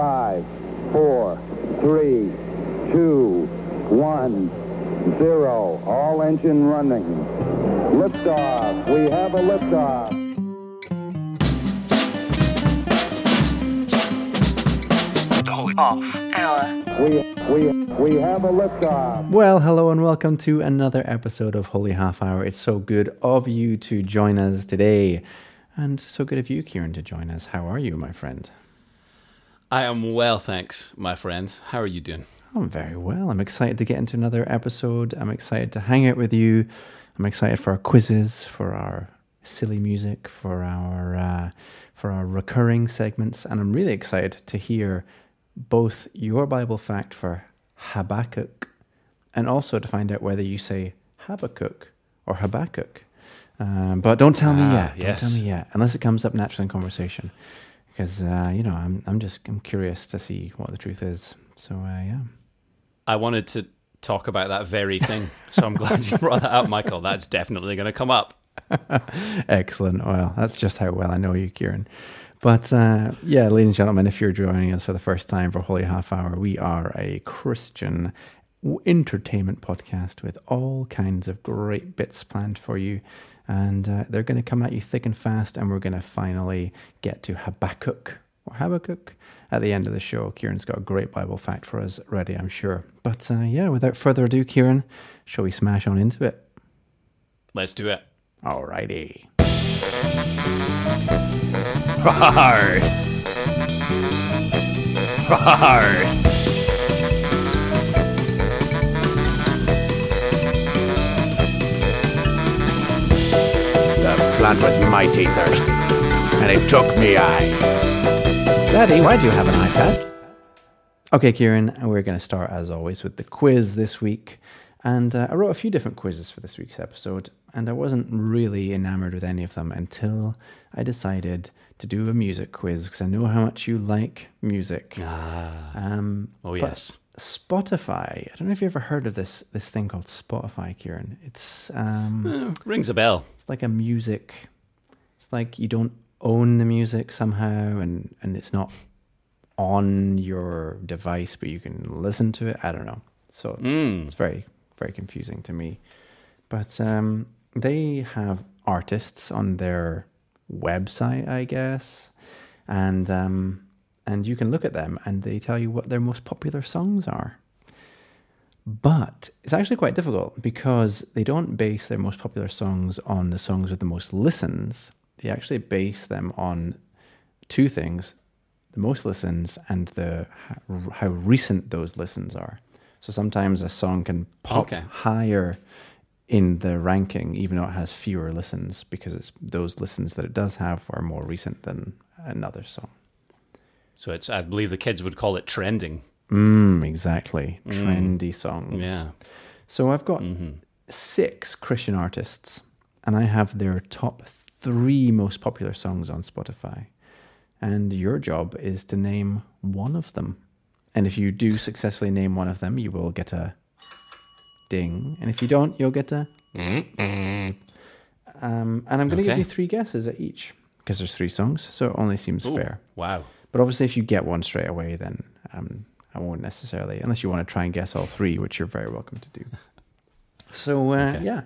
Five, four, three, two, one, zero. All engine running. Liftoff. We have a liftoff. Off hour. We, we, we have a liftoff. Well, hello and welcome to another episode of Holy Half Hour. It's so good of you to join us today. And so good of you, Kieran, to join us. How are you, my friend? I am well, thanks, my friend. How are you doing? I'm very well. I'm excited to get into another episode. I'm excited to hang out with you. I'm excited for our quizzes, for our silly music, for our uh, for our recurring segments, and I'm really excited to hear both your Bible fact for Habakkuk and also to find out whether you say Habakkuk or Habakkuk. Um, but don't tell me Ah, yet. Don't yes. tell me yet, unless it comes up naturally in conversation, because uh, you know I'm I'm just I'm curious to see what the truth is. So uh, yeah. I wanted to talk about that very thing, so I'm glad you brought that up, Michael. That's definitely going to come up. Excellent. Well, that's just how well I know you, Kieran. But uh, yeah, ladies and gentlemen, if you're joining us for the first time for Holy Half Hour, we are a Christian entertainment podcast with all kinds of great bits planned for you. And uh, they're going to come at you thick and fast, and we're going to finally get to Habakkuk or Habakkuk at the end of the show. Kieran's got a great Bible fact for us ready, I'm sure. But uh, yeah, without further ado, Kieran, shall we smash on into it? Let's do it. Alrighty. Rawr. Rawr. Plant was mighty thirsty, and it took me I. Daddy, why do you have an iPad? Okay, Kieran, we're going to start as always with the quiz this week. And uh, I wrote a few different quizzes for this week's episode, and I wasn't really enamored with any of them until I decided to do a music quiz because I know how much you like music. Ah. Um, Oh, yes. Spotify. I don't know if you've ever heard of this this thing called Spotify, Kieran. It's um, Eh, rings a bell. it's like a music it's like you don't own the music somehow and and it's not on your device but you can listen to it i don't know so Mm. it's very very confusing to me but um they have artists on their website i guess and um and you can look at them and they tell you what their most popular songs are but it's actually quite difficult because they don't base their most popular songs on the songs with the most listens. They actually base them on two things the most listens and the how recent those listens are. So sometimes a song can pop Okay. higher in the ranking, even though it has fewer listens, because it's those listens that it does have are more recent than another song. So it's, I believe the kids would call it trending. Mm, exactly. Trendy songs. Yeah. So I've got six Christian artists, and I have their top three most popular songs on Spotify. And your job is to name one of them. And if you do successfully name one of them, you will get a ding. And if you don't, you'll get a. Um, and I'm going to give you three guesses at each because there's three songs, so it only seems Ooh, fair. Wow. But obviously, if you get one straight away, then um, I won't necessarily, unless you want to try and guess all three, which you're very welcome to do. So uh, Okay. yeah,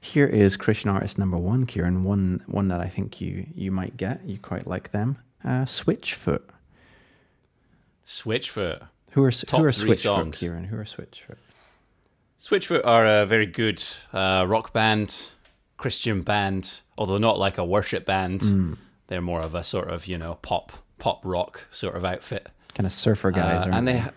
here is Christian artist number one, Kieran. One one that I think you you might get. You quite like them. Uh, Switchfoot. Switchfoot. Who are Top who are Switchfoot, songs. Kieran? Who are Switchfoot? Switchfoot are a very good uh, rock band, Christian band, although not like a worship band. Hmm. They're more of a sort of you know pop pop rock sort of outfit. Kind of surfer guys, Uh, and they, they?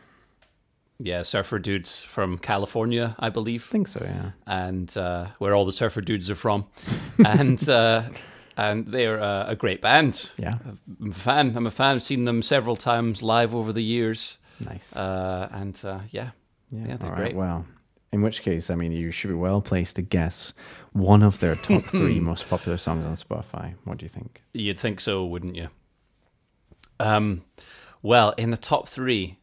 yeah, surfer dudes from California, I believe, I think so. Yeah. and uh, where all the surfer dudes are from, and uh, and they're uh, a great band. Yeah. I'm a fan. I'm a fan. I've seen them several times live over the years, Nice. uh, and uh, yeah, yeah, they're all right. great. Well, in which case, I mean, you should be well placed to guess one of their top three most popular songs on Spotify. What do you think? You'd think so, wouldn't you? Um, well, in the top three,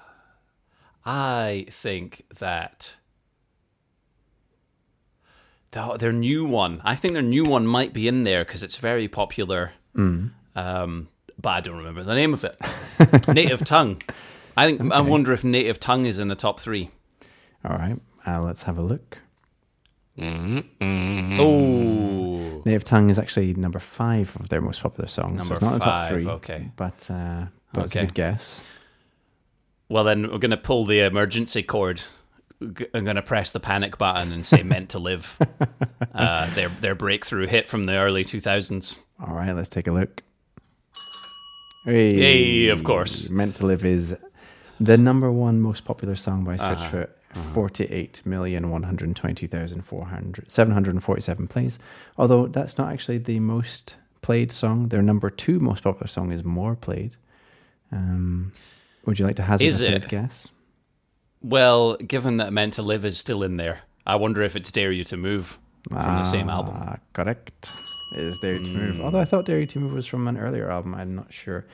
I think that the, their new one. I think their new one might be in there because it's very popular. Um, but I don't remember the name of it. Native Tongue. I think I wonder if Native Tongue is in the top three. All right, uh, let's have a look. Oh, Native Tongue is actually number five of their most popular songs. so Number it's not in the top five, three. okay. But, uh, but it's a good guess. well then we're gonna pull the emergency cord. I'm gonna press the panic button and say "Meant to Live." Uh, their their breakthrough hit from the early 2000s. All right, let's take a look. Hey, of course. Meant to Live is the number one most popular song by Uh-huh. Switchfoot. 48,122,400 747 plays. Although that's not actually the most played song. Their number two most popular song is more played. Um, would you like to hazard Is a it? guess? Well, given that "Meant to Live" is still in there, I wonder if it's "Dare You to Move" from the same album. Ah, Correct. It is Dare You to Hmm. Move. Although I thought Dare You to Move was from an earlier album. I'm not sure.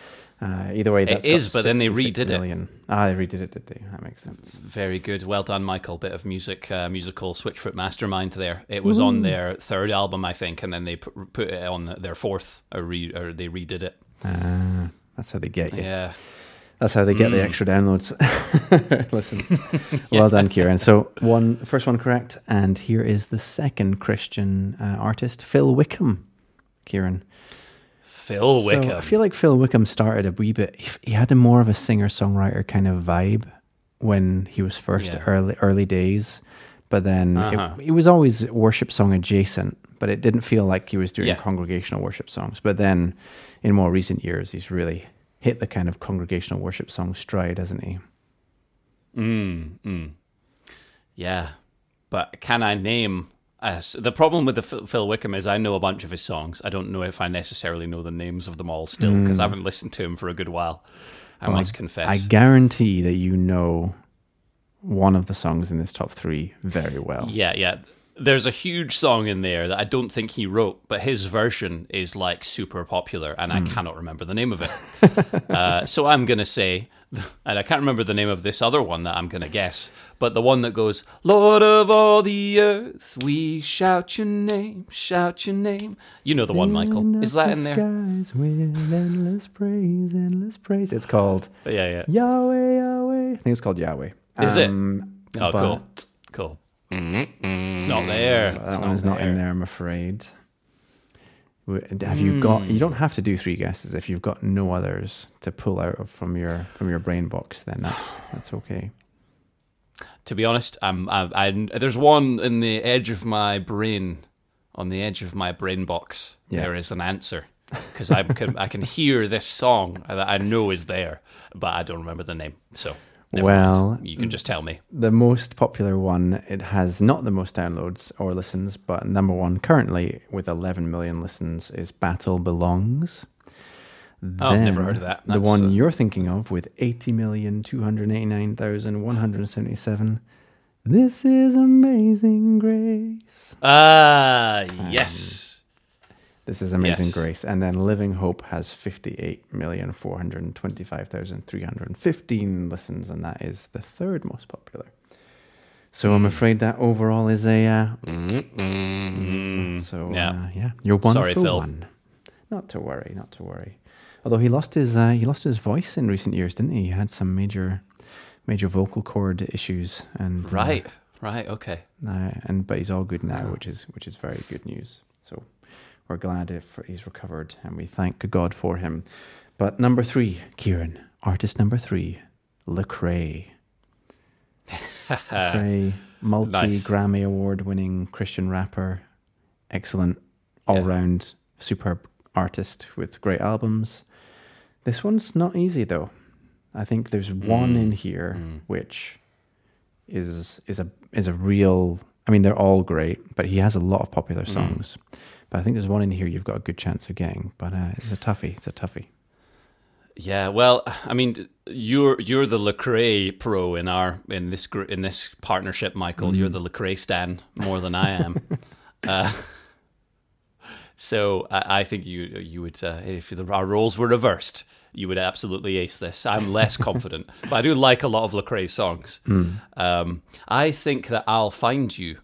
Uh, either way, that's but then they 66 redid it. Ah, they redid it, did they? That makes sense. Very good, well done, Michael. Bit of music, uh, musical Switchfoot mastermind there. It was on their third album, I think, and then they put, put it on their fourth, or, re, or they redid it. Ah, that's how they get you. Yeah, That's how they get the Hmm. extra downloads. Listen, well done, Kieran. So one first one correct, and here is the second Christian uh, artist, Phil Wickham. Kieran. Phil So Wickham. I feel like Phil Wickham started a wee bit. He, he had a more of a singer songwriter kind of vibe when he was first Yeah. early early days, but then Uh-huh. it, it was always worship song adjacent. But it didn't feel like he was doing Yeah. congregational worship songs. But then, in more recent years, he's really hit the kind of congregational worship song stride, hasn't he? Mm, mm. Yeah, but can I name? Us? The problem with the Phil Phil Wickham is I know a bunch of his songs. I don't know if I necessarily know the names of them all still because I haven't listened to him for a good while. I Well, must confess. I guarantee that you know one of the songs in this top three very well. Yeah, yeah. There's a huge song in there that I don't think he wrote, but his version is like super popular, and I cannot remember the name of it. uh, so I'm gonna say, and I can't remember the name of this other one that I'm gonna guess, but the one that goes, "Lord of all the earth, we shout your name, shout your name." You know the one, Michael. Is that in there? Skies with endless praise, endless praise. It's called Yeah, yeah. Yahweh, Yahweh. I think it's called Yahweh. Is it? Um, Oh, cool. but Cool. It's not there. That one is not in there, I'm afraid. Have you got? Hmm. You don't have to do three guesses. If you've got no others to pull out of from your from your brain box, then that's that's okay. to be honest, I'm, I, I, there's one in the edge of my brain, on the edge of my brain box. Yeah. There is an answer because I can I can hear this song that I know is there, but I don't remember the name. So, never Well, mind. you can just tell me. The most popular one, it has not the most downloads or listens, but number one currently with 11 million listens is Battle Belongs. Oh, I've never heard of that. The one uh, you're thinking of with 80,289,177. This is Amazing Grace. Ah, yes. This is Amazing Yes. Grace. And then Living Hope has 58,425,315 listens, and that is the third most popular. So. I'm afraid that overall is a. Uh, so yeah. uh, yeah, you're one Sorry, for Phil. one. Not to worry, not to worry. Although he lost his uh, he lost his voice in recent years, didn't he? He had some major major vocal cord issues, and uh, Right, right, okay. uh, and but he's all good now, which is which is very good news. So we're glad if he's recovered, and we thank God for him. But number three, Kieran, artist number three, Lecrae. Lecrae, multi Nice. Grammy award winning Christian rapper, excellent all round superb artist with great albums. This one's not easy though. I think there's one mm. in here mm. which is is a is a real. I mean, they're all great, but he has a lot of popular mm. songs. But I think there's one in here you've got a good chance of getting. But uh, it's a toughie. It's a toughie. Yeah, well, I mean, you're you're the Lecrae pro in our in this in this partnership, Michael. You're the Lecrae stan more than I am. uh, so I, I think you you would uh, if the, our roles were reversed, you would absolutely ace this. I'm less confident, but I do like a lot of Lecrae songs. Um, I think that I'll find you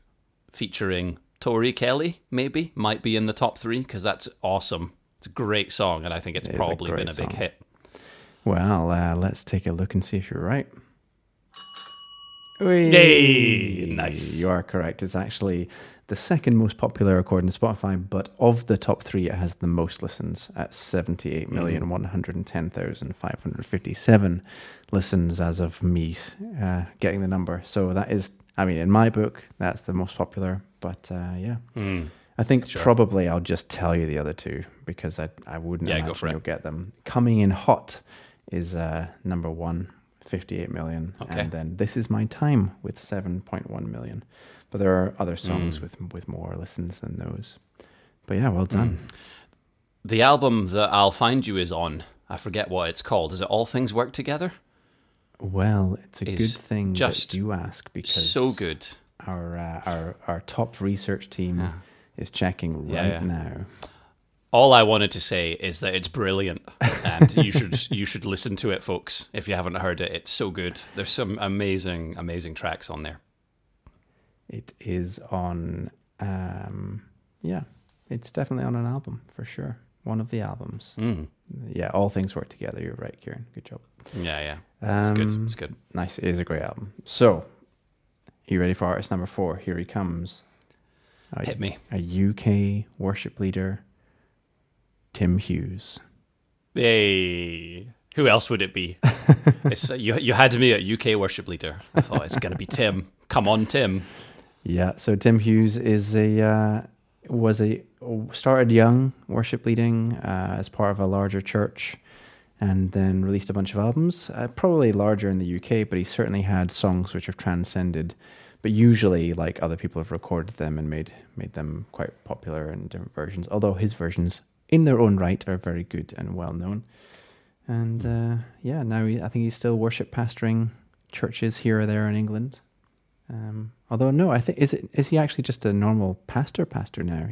featuring Tori Kelly maybe might be in the top three because that's awesome. It's a great song, and I think it's It is a probably been a big song. hit. Well, uh, let's take a look and see if you're right. Hey, nice. You are correct. It's actually the second most popular according to Spotify, but of the top three, it has the most listens at 78,110,557 listens as of me uh, getting the number. So that is, I mean, in my book, that's the most popular. But uh, yeah, Hmm. I think probably I'll just tell you the other two because I I wouldn't Yeah, go for it. you'll get them. Coming in hot is uh, number one, 58 million, Okay. and then this is my time with 7.1 million. But there are other songs Hmm. with with more listens than those. But yeah, well done. The album that I'll Find You is on, I forget what it's called. Is it All Things Work Together? Well, it's a good thing just that you ask because So good. Our uh, our our top research team is checking Yeah, right yeah. now. All I wanted to say is that it's brilliant, and you should you should listen to it, folks. If you haven't heard it, it's so good. There's some amazing amazing tracks on there. It is on, um, yeah, it's definitely on an album for sure. One of the albums. Mm. Yeah, all things work together. You're right, Kieran. Good job. Yeah, yeah, it's good. Um, It's good. Nice. It is a great album. So, you ready for artist number four? Here he comes. A, Hit me. A UK worship leader, Tim Hughes. Hey, who else would it be? it's, uh, you you had me at UK worship leader. I thought it's gonna be Tim. Come on, Tim. Yeah. So Tim Hughes is a uh, was a started young worship leading uh, as part of a larger church, and then released a bunch of albums. Uh, probably larger in the UK, but he certainly had songs which have transcended. But usually, like other people have recorded them and made made them quite popular in different versions. Although his versions, in their own right, are very good and well known. And uh, yeah, now he, I think he's still worship pastoring churches here or there in England. Um, although no, I think is it is he actually just a normal pastor pastor now?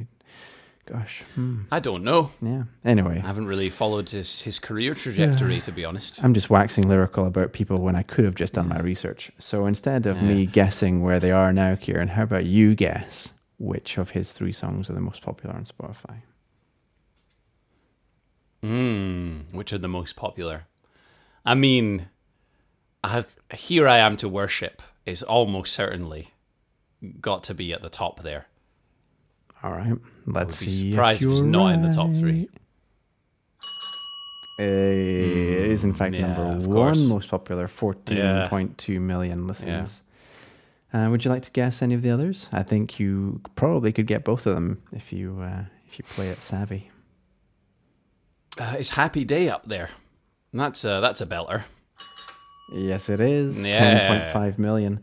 Gosh, hmm, I don't know. yeah. Anyway, I haven't really followed his his career trajectory, to be honest. I'm just waxing lyrical about people when I could have just done my research. So instead of me guessing where they are now, Kieran, how about you guess which of his three songs are the most popular on Spotify? Mm, which are the most popular? I mean, I, here I am to worship is almost certainly got to be at the top there. All right, let's Would be see. surprised if it's not in the top three. right. It is in fact yeah, number one most popular, fourteen point two million listens. Uh, would you like to guess any of the others? I think you probably could get both of them if you uh, if you play it savvy. Uh, is Happy Day up there? That's a, that's a belter. Yes, it is. Yeah. Ten point five million,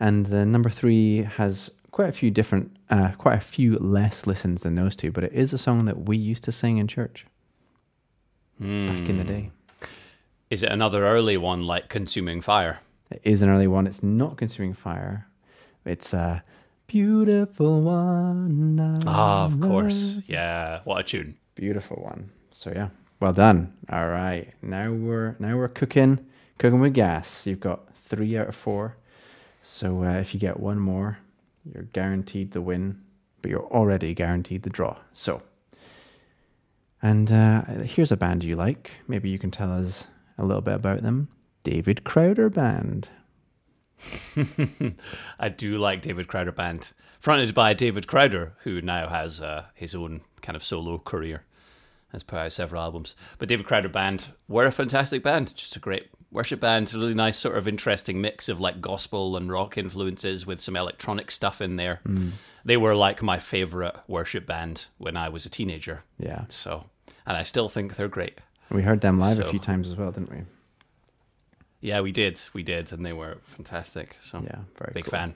and the number three has quite a few different, uh, quite a few less listens than those two. But it is a song that we used to sing in church back in the day. Is it another early one like Consuming Fire? It is an early one. It's not consuming fire. It's a beautiful one. Ah, of course. Yeah, what a tune. beautiful one. So yeah, well done. All right, now we're now we're cooking, cooking with gas. You've got three out of four. So uh, if you get one more, you're guaranteed the win, but you're already guaranteed the draw. So, and uh, here's a band you like. Maybe you can tell us a little bit about them. David Crowder Band. I do like David Crowder Band, fronted by David Crowder, who now has uh, his own kind of solo career. Has put out several albums. But David Crowder Band were a fantastic band, just a great worship band. A really nice, sort of interesting mix of like gospel and rock influences with some electronic stuff in there. Hmm. They were like my favorite worship band when I was a teenager. Yeah, So, and I still think they're great. we heard them live a few times as well, didn't we? Yeah, we did, we did, and they were fantastic. So, Yeah, very big cool. fan.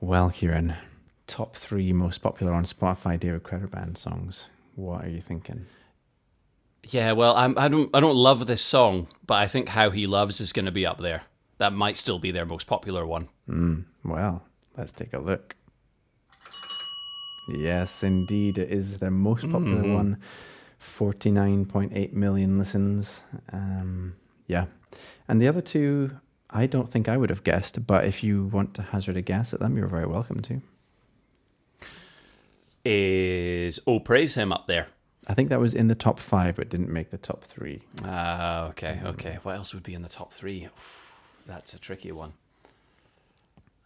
Well, Kieran, top three most popular on Spotify David Crowder Band songs. What are you thinking? Yeah, well, I'm, I don't, I don't love this song, but I think "How He Loves" is going to be up there. That might still be their most popular one. Well, let's take a look. Yes, indeed, it is their most popular Mm-hmm. one. 49.8 million listens. Um, yeah. And the other two, I don't think I would have guessed, but if you want to hazard a guess at them, you're very welcome to. Is "Oh Praise Him" up there? I think that was in the top five, but didn't make the top three. Ah, okay, okay. What else would be in the top three? That's a tricky one.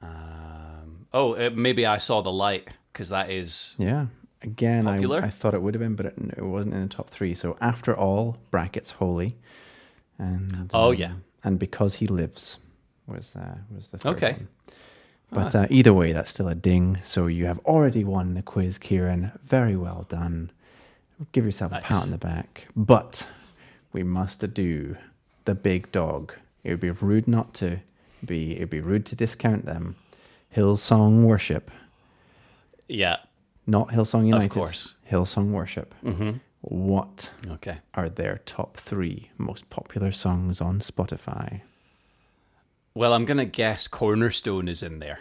Um, oh, uh, maybe I saw the light because that is Yeah. Again, I, Popular? I thought it would have been, but it, it wasn't in the top three. So after all, brackets holy, and Oh, um, yeah. and because he lives was uh, was the third Okay. one. But uh, either way, that's still a ding. So you have already won the quiz, Kieran. Very well done. Give yourself a pat Nice. on the back. But we must do the big dog. It would be rude not to be. It'd be rude to discount them. Hillsong Worship, yeah. not Hillsong United. Of course. Hillsong Worship. Mm-hmm. What Okay. are their top three most popular songs on Spotify? Well, I'm gonna guess Cornerstone is in there.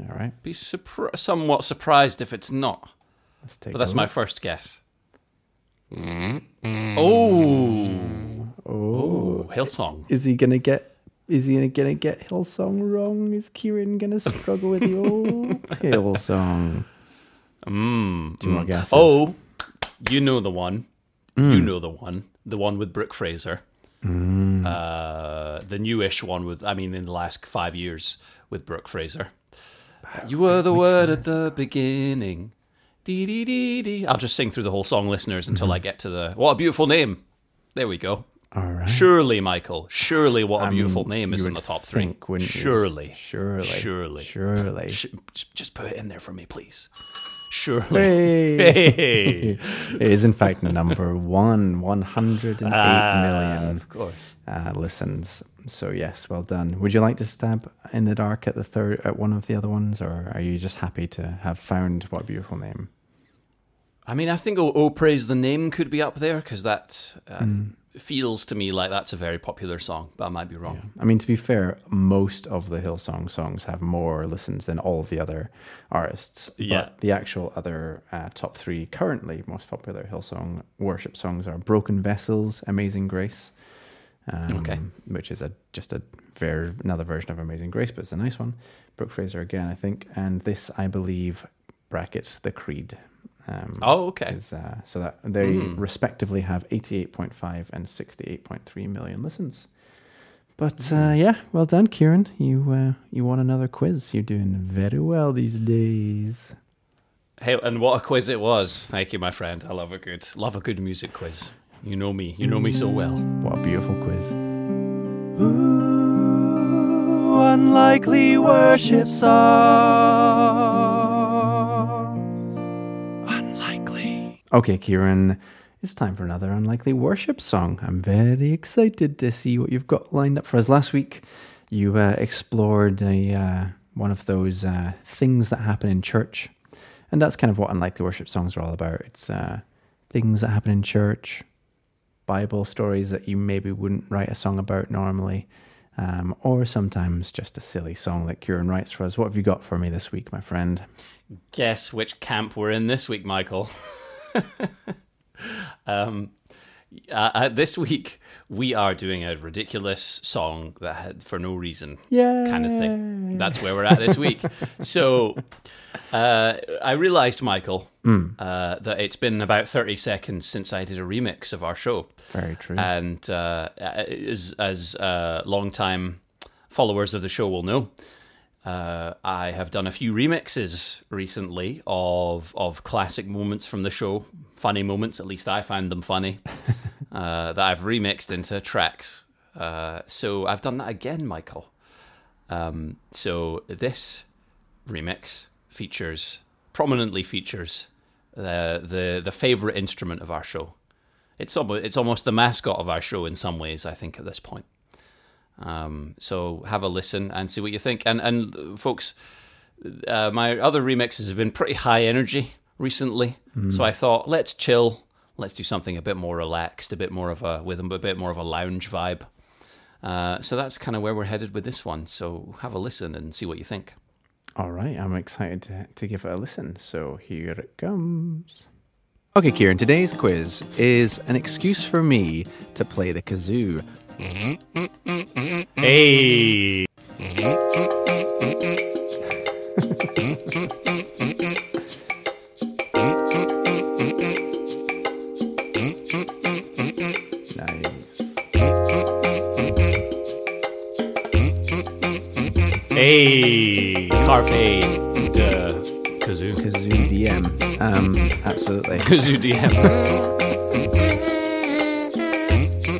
All right, Be surpri- somewhat surprised if it's not, let's take. but that's a my first guess. Oh, Oh, Hillsong. is he gonna get? Is he gonna get Hillsong wrong? Is Kieran gonna struggle with the old Hillsong? Mm, Two more mm. guesses. Oh, you know the one. You Mm. know the one. The one with Brooke Fraser. Mm. Uh, the newish one with, I mean, in the last five years with Brooke Fraser. You were the word at the beginning. Dee dee dee dee. I'll just sing through the whole song, listeners, until Mm-hmm. I get to the. What a beautiful name. There we go. All right. Surely, Michael. Surely, what a I mean, beautiful name is in the top three. think, wouldn't you? Surely. Surely. Surely. Surely. Sh- just put it in there for me, please. Surely. Hey. Hey. it is in fact number one, 108 Ah, million Of course. uh, listens. So yes, well done. Would you like to stab in the dark at the third, at one of the other ones, or are you just happy to have found what a beautiful name? I mean, I think oh, oh Praise the Name could be up there because that uh, Mm. feels to me like that's a very popular song, but I might be wrong. I mean, to be fair, most of the Hillsong songs have more listens than all of the other artists. Yeah. But the actual other uh, top three currently most popular Hillsong worship songs are "Broken Vessels," "Amazing Grace," um, Okay. which is a just a ver- another version of "Amazing Grace," but it's a nice one. Brooke Fraser again, I think, and this, I believe, brackets the Creed. Um, Oh, okay. is, uh, so that they Mm. respectively have 88.5 and 68.3 million listens. But uh, yeah, well done, Kieran. You uh, you won another quiz. You're doing very well these days. Hey, and what a quiz it was! Thank you, my friend. I love a good, love a good music quiz. You know me. You know me so well. What a beautiful quiz. unlikely worship songs. Unlikely. Okay, Kieran, it's time for another unlikely worship song. I'm very excited to see what you've got lined up for us. Last week, you uh, explored a uh, one of those uh, things that happen in church, and that's kind of what unlikely worship songs are all about. It's uh, things that happen in church, Bible stories that you maybe wouldn't write a song about normally, um, or sometimes just a silly song that Kieran writes for us. What have you got for me this week, my friend? Guess which camp we're in this week, Michael. um, uh, uh, this week we are doing a ridiculous song that had for no reason kind of thing. That's where we're at this week. so uh, I realized, Michael, uh, that it's been about 30 seconds since I did a remix of our show. Very true. And uh, as, as uh, long-time followers of the show will know, uh, I have done a few remixes recently of of classic moments from the show, funny moments. At least I find them funny. uh, that I've remixed into tracks. Uh, so I've done that again, Michael. Um, so this remix features prominently features the the the favorite instrument of our show. It's almost it's almost the mascot of our show in some ways. I think at this point. Um, so have a listen and see what you think. And and folks, uh, my other remixes have been pretty high energy recently. So I thought let's chill. Let's do something a bit more relaxed, a bit more of a with a bit more of a lounge vibe. Uh, so that's kind of where we're headed with this one. So have a listen and see what you think. All right, I'm excited to, to give it a listen. So here it comes. Okay, Kieran, today's quiz is an excuse for me to play the kazoo. Hey! nice. Hey! Carpe kazoo. kazoo. DM. Um, absolutely. Kazoo DM.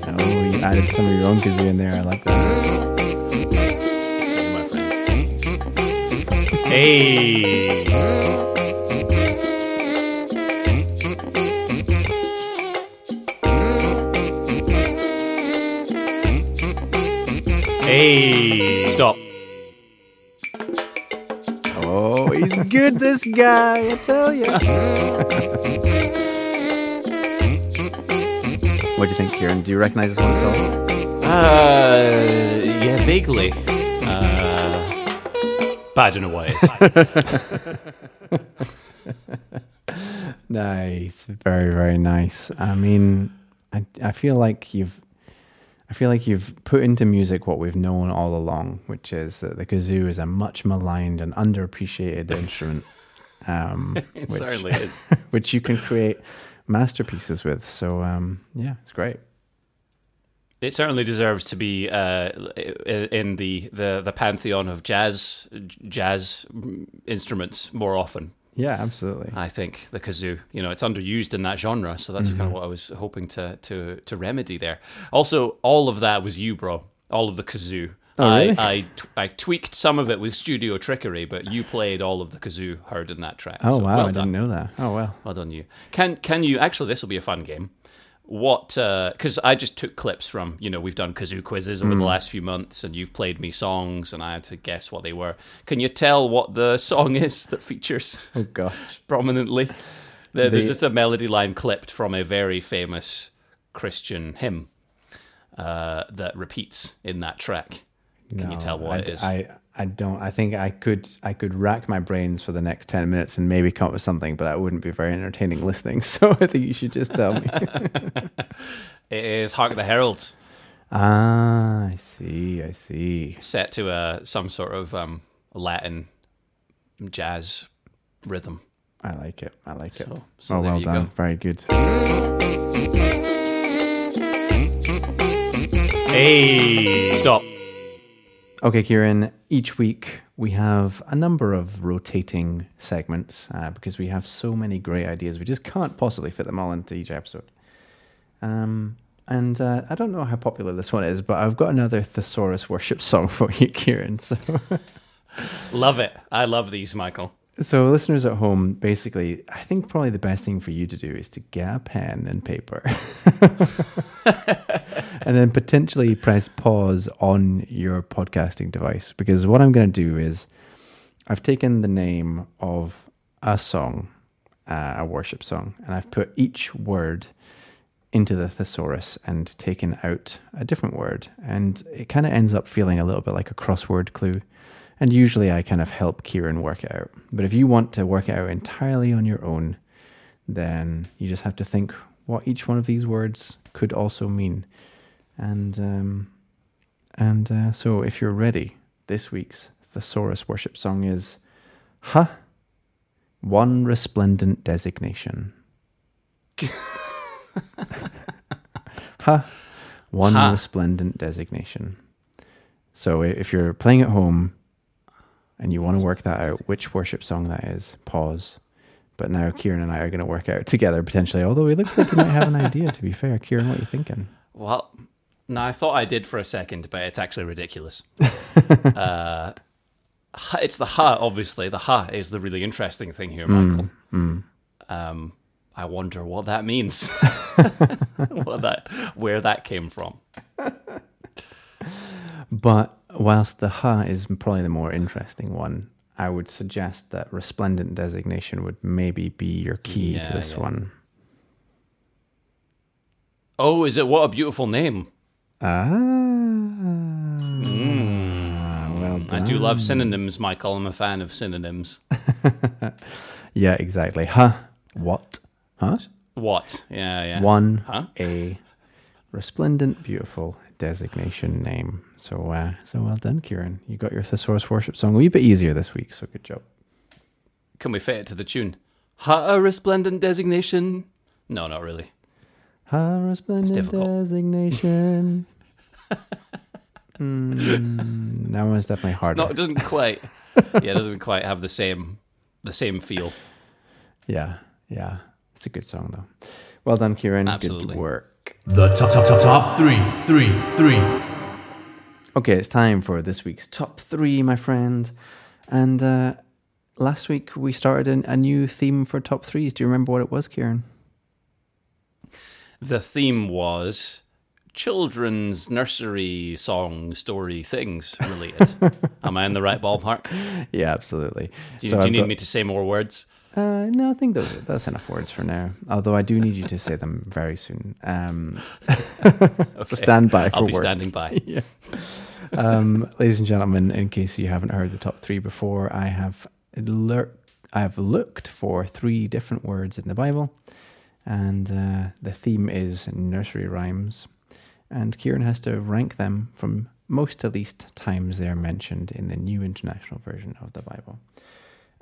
Oh, you added some of your own kazoo in there. I like that. Hey. Hey. Stop. Good, this guy. I tell you. what do you think, Kieran? Do you recognize this one at all? Uh, yeah, vaguely. Uh, but I don't know what it is. Nice, very very nice. I mean, I I feel like you've, I feel like you've put into music what we've known all along, which is that the kazoo is a much maligned and underappreciated instrument. Um, It which, certainly is. which you can create masterpieces with. So um, yeah, it's great. It certainly deserves to be uh, in the, the, the pantheon of jazz jazz instruments more often. Yeah, absolutely. I think the kazoo, you know, it's underused in that genre, so that's kind of mm-hmm. what I was hoping to to to remedy there. Also, all of that was you, bro. All of the kazoo. Oh, really? I, I t- I tweaked some of it with studio trickery, but you played all of the kazoo heard in that track. Oh so wow, well I didn't know that. Oh well. Well done, you. Can can you actually? This will be a fun game. What? Because I just took clips from you know we've done kazoo quizzes over the Mm. last few months, and you've played me songs, and I had to guess what they were. Can you tell what the song is that features Oh gosh. prominently? There- There's just a melody line clipped from a very famous Christian hymn uh, that repeats in that track. Can you tell what I, it is? I I don't. I think I could I could rack my brains for the next ten minutes and maybe come up with something, but that wouldn't be very entertaining listening. So I think you should just tell me. it is "Hark the Herald." ah, I see. I see. set to a some sort of um, Latin jazz rhythm. I like it. I like it. So- so oh, well done. go. Very good. Hey, stop. Okay, Kieran. Each week we have a number of rotating segments uh, because we have so many great ideas. We just can't possibly fit them all into each episode. Um, and uh, I don't know how popular this one is, but I've got another thesaurus worship song for you, Kieran. So. Love it. I love these, Michael. So, listeners at home, basically, I think probably the best thing for you to do is to get a pen and paper and then potentially press pause on your podcasting device. Because what I'm going to do is I've taken the name of a song, uh, a worship song, and I've put each word into the thesaurus and taken out a different word. And it kind of ends up feeling a little bit like a crossword clue. And usually I kind of help Kieran work it out. But if you want to work it out entirely on your own, then you just have to think what each one of these words could also mean. And um, and uh, so if you're ready, this week's thesaurus worship song is Ha One Resplendent Designation. ha One Ha. Resplendent Designation. So if you're playing at home and you want to work that out, which worship song that is, pause. But now Kieran and I are going to work out together potentially. Although it looks like you might have an idea. To be fair, Kieran, what are you thinking? Well, no, I thought I did for a second, but it's actually ridiculous. uh, it's the ha, obviously. The ha is the really interesting thing here, Michael. Um, I wonder what that means. what that, where that came from. But whilst the ha is probably the more interesting one, I would suggest that resplendent designation would maybe be your key to this yeah. one. Oh, is it what a beautiful name? Ah, well I do love synonyms, Michael. I'm a fan of synonyms. Yeah, exactly. Ha, what? Huh? What? Yeah, yeah. One, Huh? a resplendent, beautiful designation name. So, uh, so well done, Kieran. You got your thesaurus worship song a wee bit easier this week. So good job. Can we fit it to the tune? Ha, a resplendent designation. No, not really. Ha, resplendent designation. Mm, that one's definitely harder. No, it doesn't quite. yeah, it doesn't quite have the same the same feel. Yeah, yeah. It's a good song though. Well done, Kieran. Absolutely. Good work. The top, top, top, top three, three, three. Okay, it's time for this week's top three, my friend. And uh, last week we started an, a new theme for top threes. Do you remember what it was, Kieran? The theme was children's nursery song story things related. Am I in the right ballpark? Yeah, absolutely. Do you, So do you need got- me to say more words? Uh, no, I think those, that's enough words for now. Although I do need you to say them very soon. Um, So stand by for I'll be words. standing by. yeah. Um, ladies and gentlemen, in case you haven't heard the top three before, I have lur- I have looked for three different words in the Bible, and uh, the theme is nursery rhymes. And Kieran has to rank them from most to least times they are mentioned in the New International Version of the Bible.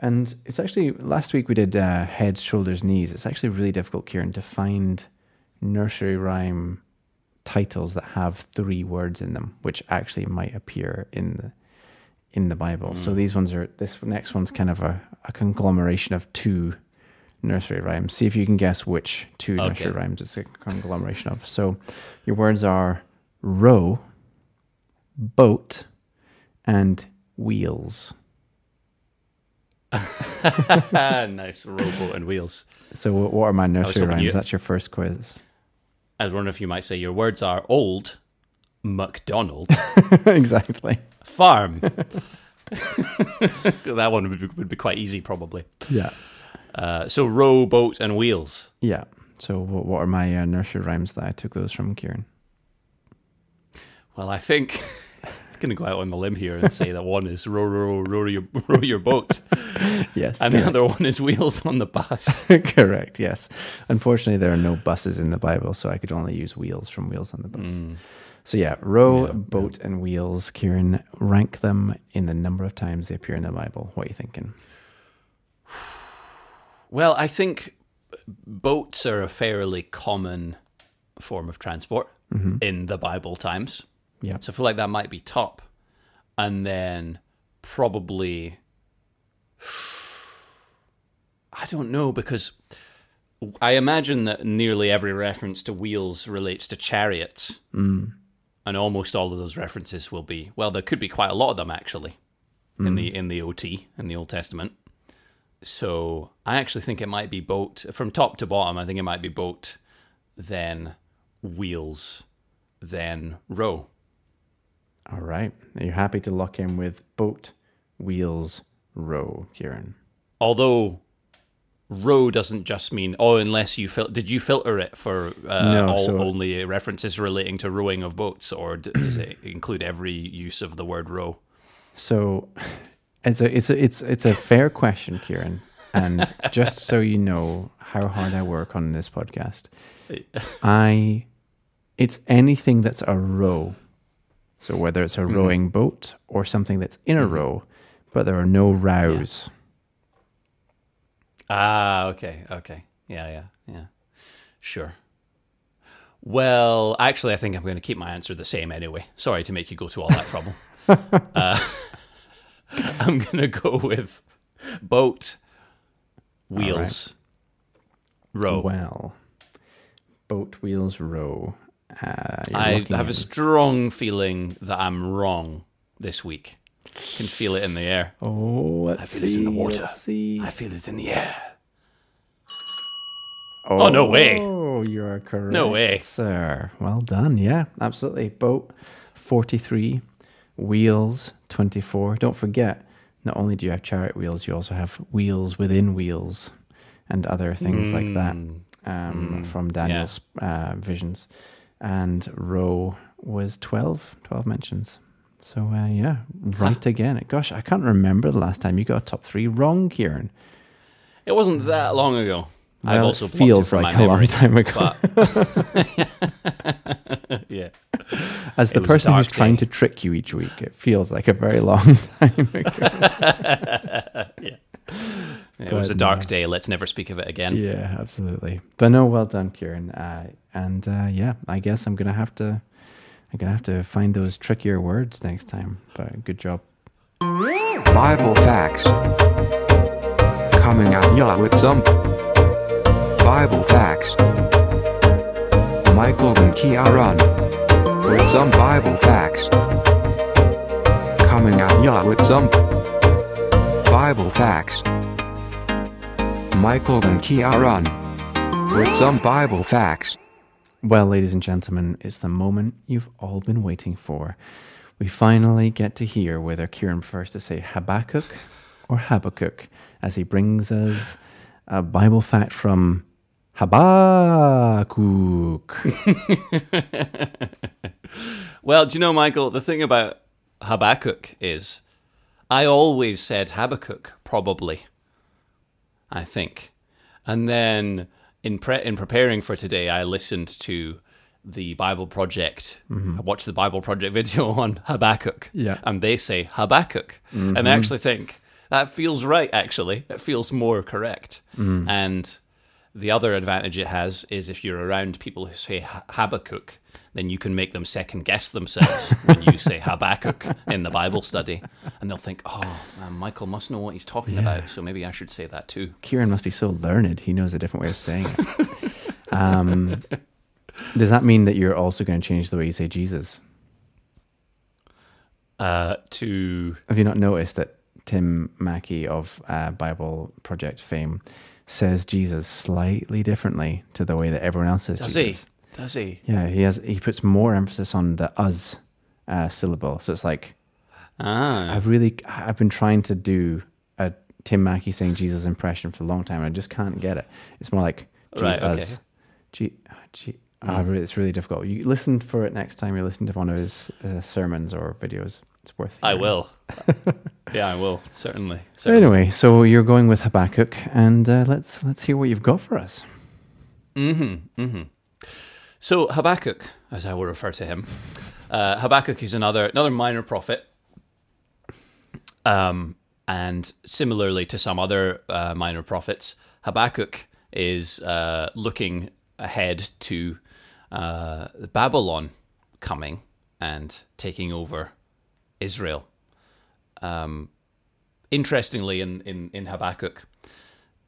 And it's actually last week we did uh, heads, shoulders, knees. It's actually really difficult, Kieran, to find nursery rhyme titles that have three words in them, which actually might appear in the in the Bible. So these ones are this next one's kind of a, a conglomeration of two nursery rhymes. See if you can guess which two Okay. nursery rhymes it's a conglomeration of. So your words are row, boat, and wheels. nice rowboat and wheels. So what are my nursery rhymes? you- That's your first quiz. I was wondering if you might say your words are old, McDonald, exactly. farm. that one would be, would be quite easy, probably. Yeah. Uh, so row, boat, and wheels. Yeah. So what, what are my uh, nursery rhymes that I took those from, Kieran? Well, I think going to go out on the limb here and say that one is row, row, row your, row your boat, Yes. and the other one is wheels on the bus. Correct. Yes. Unfortunately, there are no buses in the Bible, so I could only use wheels from Wheels on the Bus. Mm. So yeah, row, boat, and wheels. Kieran, rank them in the number of times they appear in the Bible. What are you thinking? Well, I think boats are a fairly common form of transport mm-hmm. in the Bible times. Yeah. So I feel like that might be top. And then probably, I don't know, because I imagine that nearly every reference to wheels relates to chariots. Mm. And almost all of those references will be, well, there could be quite a lot of them actually in mm. the in the OT in the Old Testament. So I actually think it might be boat from top to bottom. I think it might be boat, then wheels, then row. All right. Are you happy to lock in with boat, wheels, row, Kieran? Although row doesn't just mean oh, unless you fil- did you filter it for uh, No, all, so- only references relating to rowing of boats, or d- does it include every use of the word row? So it's a it's a it's it's a fair question, Kieran. And just so you know how hard I work on this podcast, I it's anything that's a row. So whether it's a rowing boat or something that's in a row, but there are no rows. Ah, okay, okay, yeah, yeah, yeah, sure. Well, actually, I think I'm going to keep my answer the same anyway. Sorry to make you go to all that trouble. uh, I'm going to go with boat, wheels, row. Well, boat wheels row. Uh, I have a strong feeling that I'm wrong this week. I Can feel it in the air. Oh, let's feel it in the water. See. feel it in the air. Oh, no way. Oh, you are correct. No way. sir. Well done. Yeah, absolutely. Boat 43, wheels 24. Don't forget, not only do you have chariot wheels, you also have wheels within wheels and other things like that um, from Daniel's uh, visions. And row was 12, 12 mentions. So, uh, yeah, right again. Gosh, I can't remember the last time you got a top three wrong, Kieran. It wasn't that long ago. I've also it blocked it feels like a long time ago. but- yeah. As the It was a person who's dark trying to trick you each week, it feels like a very long time ago. It was a dark day. Let's never speak of it again. yeah, absolutely. But no, well done, Kieran. Uh, and uh, yeah, I guess I'm gonna have to. I I'm gonna have to find those trickier words next time. But good job. Bible facts. Coming at ya with some Bible facts. Michael and Kieran with some Bible facts. Coming at ya with some Bible facts. Michael and Kieran with some Bible facts. Well, ladies and gentlemen, it's the moment you've all been waiting for. We finally get to hear whether Kieran prefers to say Habakkuk or Habakkuk as he brings us a Bible fact from Habakkuk. Well, do you know, Michael, the thing about Habakkuk is I always said Habakkuk, probably. I think. And then in pre- in preparing for today, I listened to the Bible Project. Mm-hmm. I watched the Bible Project video on Habakkuk. Yeah. And they say Habakkuk. And I mm-hmm. actually think that feels right, actually. It feels more correct. Mm-hmm. And the other advantage it has is if you're around people who say Habakkuk, then you can make them second guess themselves when you say Habakkuk in the Bible study. And they'll think, oh, man, Michael must know what he's talking about, so maybe I should say that too. Kieran must be so learned. He knows a different way of saying it. um, does that mean that you're also going to change the way you say Jesus? Uh, to Have you not noticed that Tim Mackie of uh, Bible Project fame says Jesus slightly differently to the way that everyone else says does Jesus? he? Does he? Yeah, he has. He puts more emphasis on the us uh, syllable. So it's like Ah, I've really, I've been trying to do a Tim Mackie saying Jesus impression for a long time, and I just can't get it. It's more like Right, Jesus. okay. G, G, really, it's really difficult. You listen for it next time you listen to one of his uh, sermons or videos. It's worth. I will. yeah, I will certainly. So certainly. anyway, so you're going with Habakkuk, and uh, let's let's hear what you've got for us. Mhm, mhm. So Habakkuk, as I will refer to him, uh, Habakkuk is another another minor prophet, um, and similarly to some other uh, minor prophets, Habakkuk is uh, looking ahead to uh, Babylon coming and taking over Israel. Um, interestingly, in, in, in Habakkuk,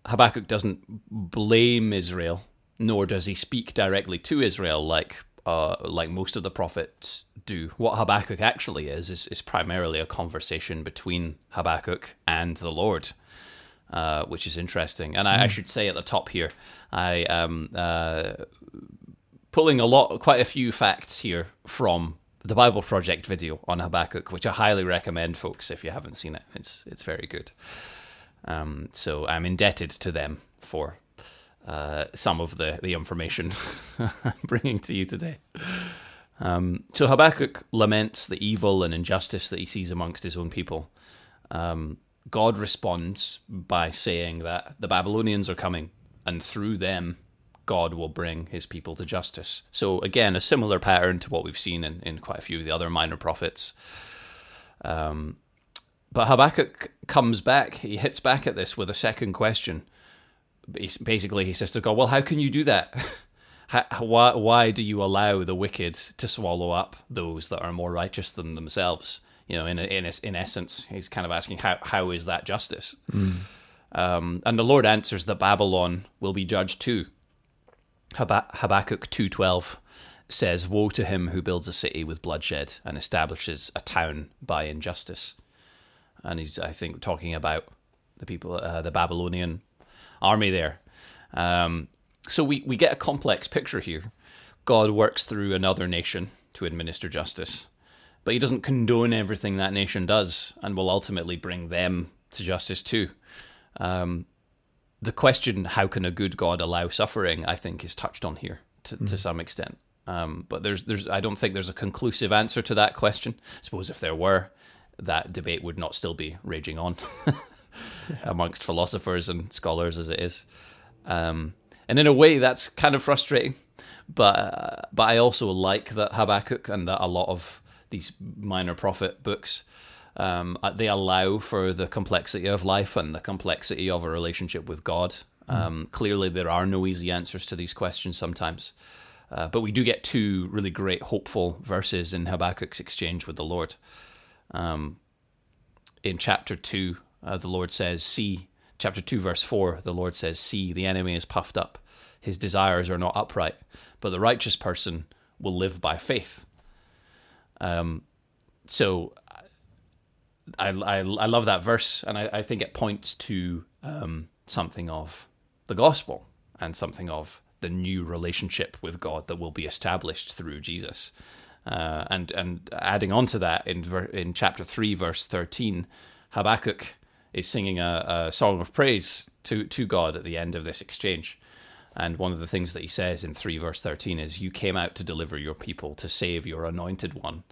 Habakkuk doesn't blame Israel, nor does he speak directly to Israel like uh, like most of the prophets do. What Habakkuk actually is, is is primarily a conversation between Habakkuk and the Lord, uh, which is interesting. And I, I should say at the top here, I am uh, pulling a lot, quite a few facts here from the Bible Project video on Habakkuk, which I highly recommend, folks. If you haven't seen it, it's it's very good. Um, so I'm indebted to them for uh, some of the, the information I'm bringing to you today. Um, so Habakkuk laments the evil and injustice that he sees amongst his own people. Um, God responds by saying that the Babylonians are coming, and through them, God will bring his people to justice. So, again, a similar pattern to what we've seen in, in quite a few of the other minor prophets. Um, but Habakkuk comes back, he hits back at this with a second question. Basically, he says to God, Well, how can you do that? Why, why do you allow the wicked to swallow up those that are more righteous than themselves? You know, in in in essence, he's kind of asking how how is that justice? Um, and the Lord answers that Babylon will be judged too. Hab- Habakkuk two twelve says, "Woe to him who builds a city with bloodshed and establishes a town by injustice." And he's, I think, talking about the people, uh, the Babylonian army there. Um, so we, we get a complex picture here. God works through another nation to administer justice, but he doesn't condone everything that nation does and will ultimately bring them to justice too. Um, the question, how can a good God allow suffering, I think is touched on here to, to some extent. Um, but there's, there's, I don't think there's a conclusive answer to that question. I suppose if there were, that debate would not still be raging on amongst philosophers and scholars as it is. Um, and in a way, that's kind of frustrating. But uh, but I also like that Habakkuk and that a lot of these minor prophet books um, uh, they allow for the complexity of life and the complexity of a relationship with God. Um, Clearly, there are no easy answers to these questions sometimes. Uh, but we do get two really great, hopeful verses in Habakkuk's exchange with the Lord. Um, in chapter 2, uh, the Lord says, See, chapter 2, verse 4, the Lord says, See, the enemy is puffed up. His desires are not upright, but the righteous person will live by faith. Um, so I, I, I love that verse, and I, I think it points to um, something of the gospel and something of the new relationship with God that will be established through Jesus. Uh, and and adding on to that, in ver- in chapter three, verse thirteen, Habakkuk is singing a, a song of praise to to God at the end of this exchange. And one of the things that he says in 3 verse 13 is, You came out to deliver your people, to save your anointed one.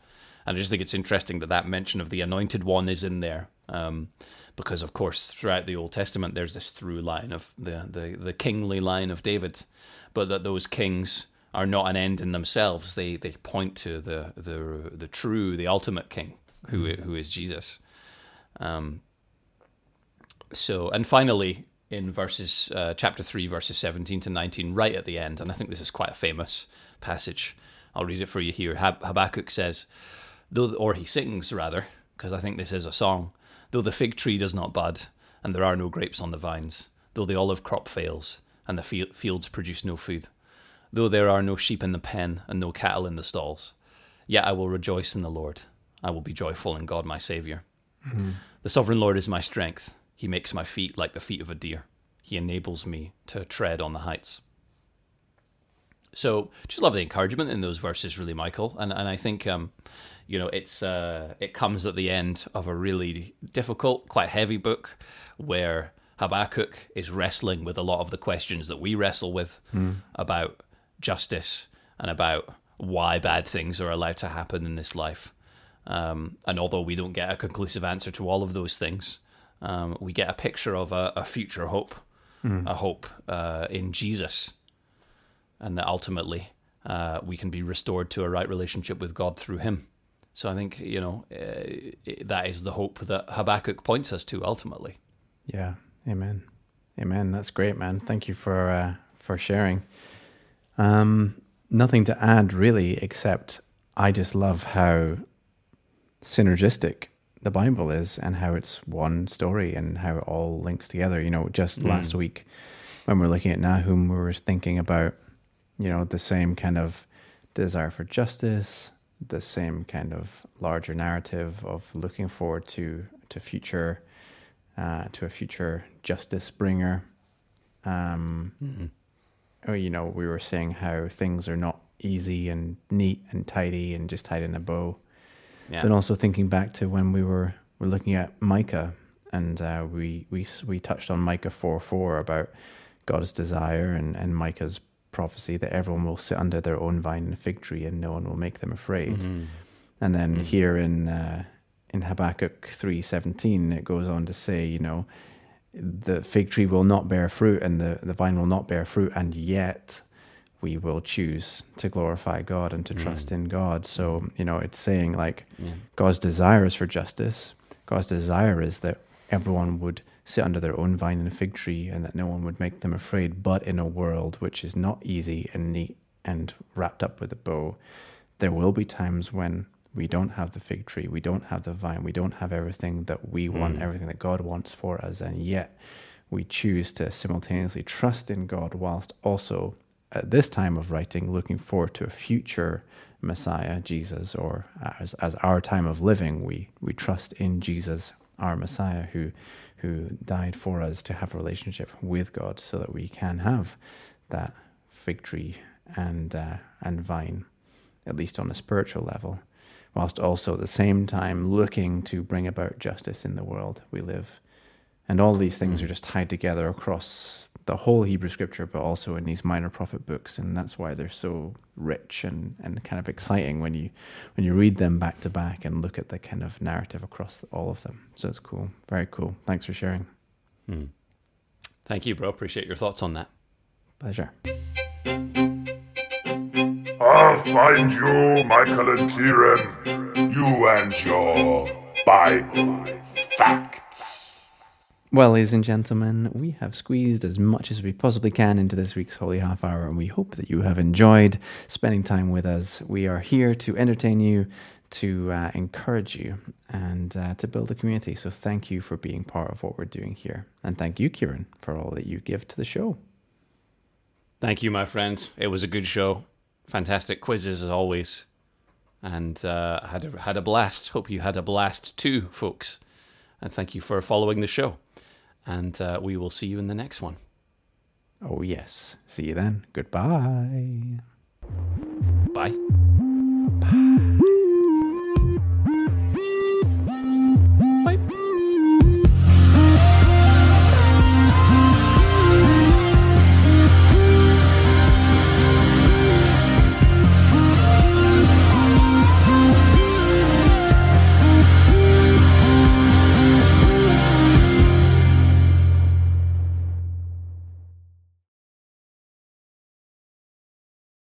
And I just think it's interesting that that mention of the anointed one is in there. Um, because, of course, throughout the Old Testament, there's this through line of the, the, the kingly line of David, but that those kings are not an end in themselves. They, they point to the, the, the true, the ultimate king, who, who is Jesus. Um, so, and finally, in verses uh, chapter 3 verses 17 to 19 right at the end and i think this is quite a famous passage i'll read it for you here Hab- habakkuk says though or he sings rather because i think this is a song though the fig tree does not bud and there are no grapes on the vines though the olive crop fails and the fields produce no food though there are no sheep in the pen and no cattle in the stalls yet i will rejoice in the lord i will be joyful in god my saviour the sovereign lord is my strength he makes my feet like the feet of a deer. He enables me to tread on the heights. So, just love the encouragement in those verses, really, Michael. And and I think, um, you know, it's uh, it comes at the end of a really difficult, quite heavy book, where Habakkuk is wrestling with a lot of the questions that we wrestle with about justice and about why bad things are allowed to happen in this life. Um, and although we don't get a conclusive answer to all of those things, um, we get a picture of a, a future hope, a hope uh, in Jesus, and that ultimately uh, we can be restored to a right relationship with God through Him. So I think you know uh, that is the hope that Habakkuk points us to ultimately. Yeah. Amen. Amen. That's great, man. Thank you for uh, for sharing. Um, nothing to add really, except I just love how synergistic the Bible is and how it's one story and how it all links together. You know, just last week when we are looking at Nahum, we were thinking about, you know, the same kind of desire for justice, the same kind of larger narrative of looking forward to to future uh, to a future justice bringer. Um, Or you know, we were saying how things are not easy and neat and tidy and just tied in a bow. Yeah. Then also thinking back to when we were were looking at Micah, and uh, we we we touched on Micah four four about God's desire and and Micah's prophecy that everyone will sit under their own vine and fig tree, and no one will make them afraid. Mm-hmm. And then mm-hmm. here in uh, in Habakkuk three seventeen, it goes on to say, you know, the fig tree will not bear fruit, and the the vine will not bear fruit, and yet we will choose to glorify God and to mm. trust in God. So, you know, it's saying like God's desire is for justice. God's desire is that everyone would sit under their own vine and fig tree and that no one would make them afraid. But in a world which is not easy and neat and wrapped up with a bow, there will be times when we don't have the fig tree, we don't have the vine, we don't have everything that we want, hmm. everything that God wants for us, and yet we choose to simultaneously trust in God whilst also at this time of writing looking forward to a future Messiah, Jesus, or as as our time of living, we we trust in Jesus, our Messiah, who who died for us to have a relationship with God, so that we can have that fig tree and uh, and vine, at least on a spiritual level, whilst also at the same time looking to bring about justice in the world we live. And all these things are just tied together across the whole Hebrew scripture, but also in these minor prophet books, and that's why they're so rich and, and kind of exciting when you when you read them back to back and look at the kind of narrative across all of them. So it's cool, very cool. Thanks for sharing. Hmm. Thank you, bro. Appreciate your thoughts on that. Pleasure. I'll find you, Michael and Kieran. You and your Bible facts. Well, ladies and gentlemen, we have squeezed as much as we possibly can into this week's Holy Half Hour, and we hope that you have enjoyed spending time with us. We are here to entertain you, to uh, encourage you, and uh, to build a community. So thank you for being part of what we're doing here. And thank you, Kieran, for all that you give to the show. Thank you, my friends. It was a good show. Fantastic quizzes as always, and uh, had a, had a blast. Hope you had a blast too, folks. And thank you for following the show. And uh, we will see you in the next one. Oh, yes. See you then. Goodbye.